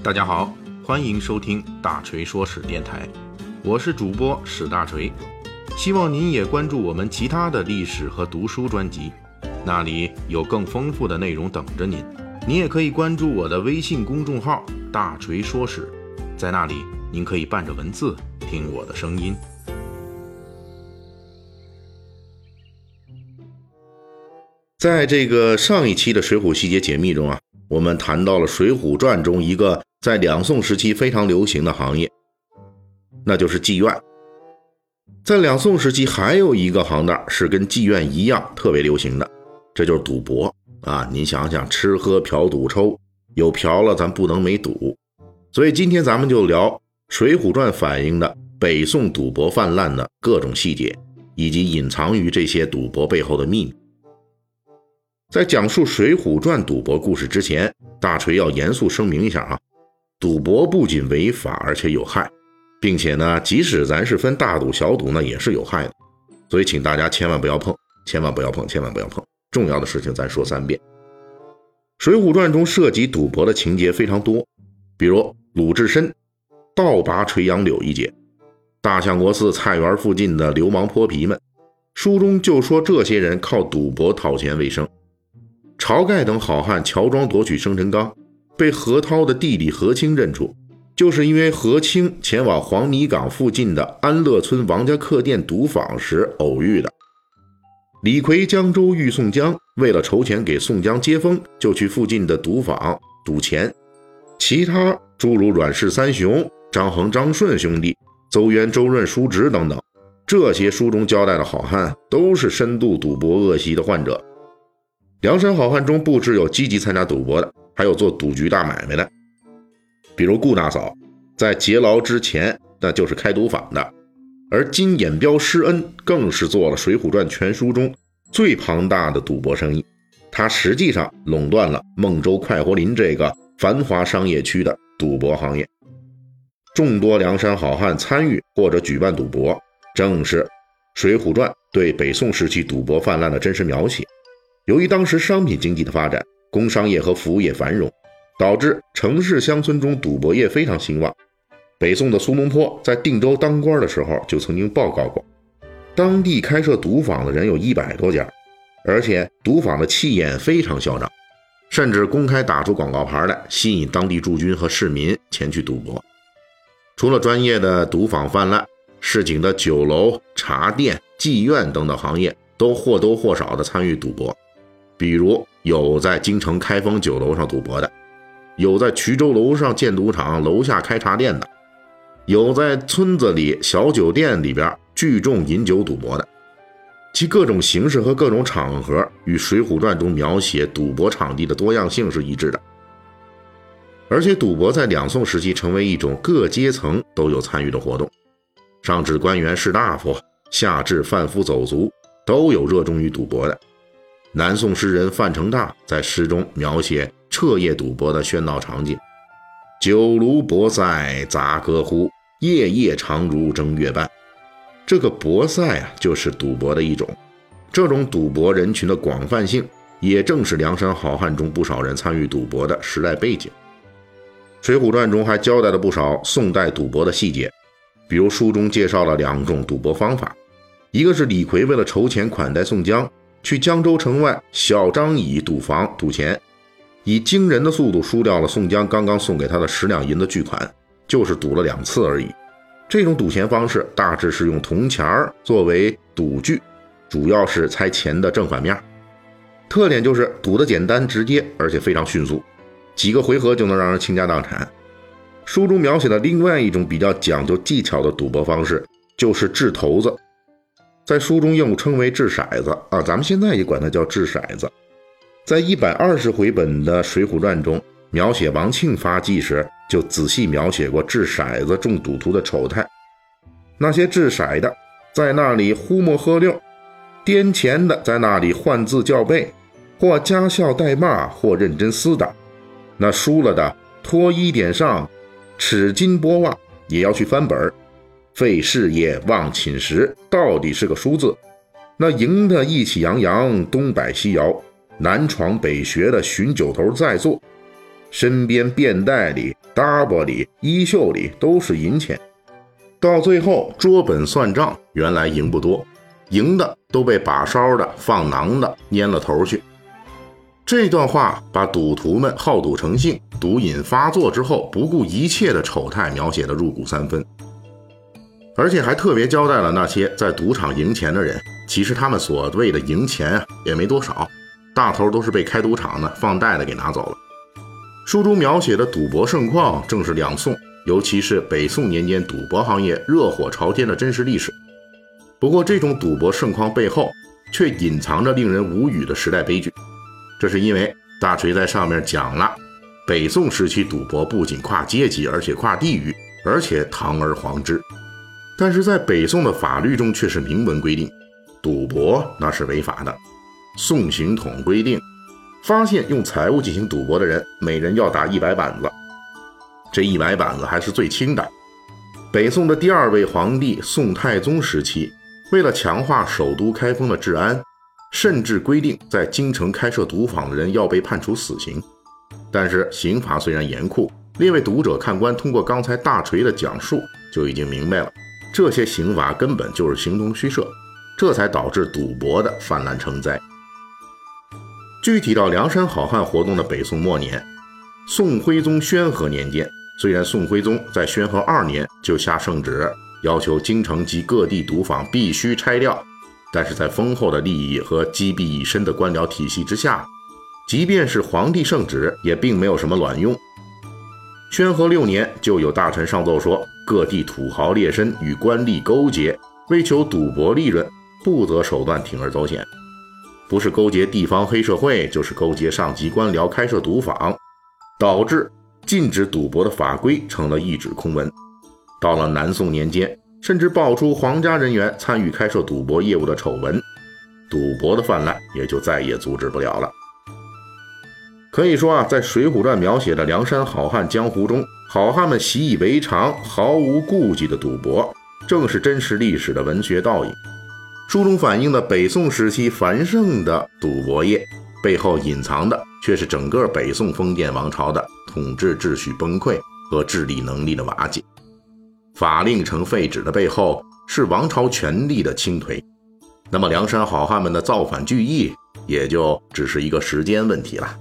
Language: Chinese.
大家好，欢迎收听大锤说史电台，我是主播史大锤，希望您也关注我们其他的历史和读书专辑，那里有更丰富的内容等着您。您也可以关注我的微信公众号“大锤说史”，在那里您可以伴着文字听我的声音。在这个上一期的《水浒细节解密》中啊，我们谈到了《水浒传》中一个在两宋时期非常流行的行业，那就是妓院。在两宋时期，还有一个行当是跟妓院一样特别流行的，这就是赌博啊！您想想，吃喝嫖赌抽，有嫖了，咱不能没赌。所以今天咱们就聊《水浒传》反映的北宋赌博泛滥的各种细节，以及隐藏于这些赌博背后的秘密。在讲述《水浒传》赌博故事之前，大锤要严肃声明一下啊，赌博不仅违法，而且有害，并且呢，即使咱是分大赌小赌，那也是有害的，所以请大家千万不要碰，千万不要碰，千万不要碰。重要的事情咱说三遍。《水浒传》中涉及赌博的情节非常多，比如鲁智深倒拔垂杨柳一节，大相国寺菜园附近的流氓泼皮们，书中就说这些人靠赌博讨钱为生。晁盖等好汉乔装夺取生辰纲，被何涛的弟弟何清认出，就是因为何清前往黄泥岗附近的安乐村王家客店赌坊时偶遇的。李逵江州遇宋江，为了筹钱给宋江接风，就去附近的赌坊赌钱。其他诸如阮氏三雄、张衡、张顺兄弟、邹渊、周润、叔侄等等，这些书中交代的好汉，都是深度赌博恶习的患者。梁山好汉中不只有积极参加赌博的，还有做赌局大买卖的，比如顾大嫂，在劫牢之前那就是开赌坊的，而金眼彪施恩更是做了《水浒传》全书中最庞大的赌博生意，他实际上垄断了孟州快活林这个繁华商业区的赌博行业。众多梁山好汉参与或者举办赌博，正是《水浒传》对北宋时期赌博泛滥的真实描写。由于当时商品经济的发展，工商业和服务业繁荣，导致城市乡村中赌博业非常兴旺。北宋的苏东坡在定州当官的时候就曾经报告过，当地开设赌坊的人有一百多家，而且赌坊的气焰非常嚣张，甚至公开打出广告牌来，吸引当地驻军和市民前去赌博。除了专业的赌坊泛滥，市井的酒楼、茶店、妓院等等行业都或多或少的参与赌博。比如有在京城开封酒楼上赌博的，有在衢州楼上建赌场楼下开茶店的，有在村子里小酒店里边聚众饮酒赌博的，其各种形式和各种场合与《水浒传》中描写赌博场地的多样性是一致的。而且赌博在两宋时期成为一种各阶层都有参与的活动，上至官员士大夫，下至贩夫走卒，都有热衷于赌博的。南宋诗人范成大在诗中描写彻夜赌博的喧闹场景：“酒炉博赛杂歌呼，夜夜长如正月半。”这个博赛啊，就是赌博的一种。这种赌博人群的广泛性，也正是梁山好汉中不少人参与赌博的时代背景。《水浒传》中还交代了不少宋代赌博的细节，比如书中介绍了两种赌博方法，一个是李逵为了筹钱款待宋江。去江州城外小张乙赌坊赌钱，以惊人的速度输掉了宋江刚刚送给他的十两银子巨款，就是赌了两次而已。这种赌钱方式大致是用铜钱儿作为赌具，主要是猜钱的正反面。特点就是赌的简单直接，而且非常迅速，几个回合就能让人倾家荡产。书中描写的另外一种比较讲究技巧的赌博方式，就是掷骰子。在书中又称为掷骰子啊，咱们现在也管它叫掷骰子。在一百二十回本的《水浒传》中，描写王庆发迹时，就仔细描写过掷骰子中赌徒的丑态。那些掷骰的在那里呼摸喝溜，颠钱的在那里换字叫背，或加笑带骂，或认真厮打。那输了的脱衣点上，尺金拨袜，也要去翻本儿。费事业忘寝食，到底是个输字。那赢的意气洋洋，东摆西摇，南闯北学的寻酒头在座，身边便袋里搭膊里、衣袖里都是银钱。到最后桌本算账，原来赢不多，赢的都被把梢的、放囊的蔫了头去。这段话把赌徒们好赌成性、赌瘾发作之后不顾一切的丑态描写的入骨三分，而且还特别交代了那些在赌场赢钱的人，其实他们所谓的赢钱啊也没多少，大头都是被开赌场的放贷的给拿走了。书中描写的赌博盛况，正是两宋。尤其是北宋年间赌博行业热火朝天的真实历史。不过，这种赌博盛况背后却隐藏着令人无语的时代悲剧。这是因为大锤在上面讲了，北宋时期赌博不仅跨阶级，而且跨地域，而且堂而皇之。但是在北宋的法律中却是明文规定，赌博那是违法的。宋刑统规定，发现用财物进行赌博的人，每人要打一百板子。这一百板子还是最轻的。北宋的第二位皇帝宋太宗时期，为了强化首都开封的治安，甚至规定在京城开设赌坊的人要被判处死刑。但是刑罚虽然严酷，列位读者看官通过刚才大锤的讲述就已经明白了，这些刑罚根本就是形同虚设，这才导致赌博的泛滥成灾。具体到梁山好汉活动的北宋末年，宋徽宗宣和年间。虽然宋徽宗在宣和二年就下圣旨，要求京城及各地赌坊必须拆掉，但是在丰厚的利益和积弊已深的官僚体系之下，即便是皇帝圣旨，也并没有什么卵用。宣和六年，就有大臣上奏说，各地土豪劣绅与官吏勾结，为求赌博利润，不择手段，铤而走险，不是勾结地方黑社会，就是勾结上级官僚开设赌坊，导致。禁止赌博的法规成了一纸空文。到了南宋年间，甚至爆出皇家人员参与开设赌博业务的丑闻，赌博的泛滥也就再也阻止不了了。可以说啊，在《水浒传》描写的梁山好汉江湖中，好汉们习以为常、毫无顾忌的赌博，正是真实历史的文学倒影。书中反映的北宋时期繁盛的赌博业，背后隐藏的却是整个北宋封建王朝的。统治秩序崩溃和治理能力的瓦解，法令成废止的背后是王朝权力的倾颓。那么梁山好汉们的造反聚义也就只是一个时间问题了。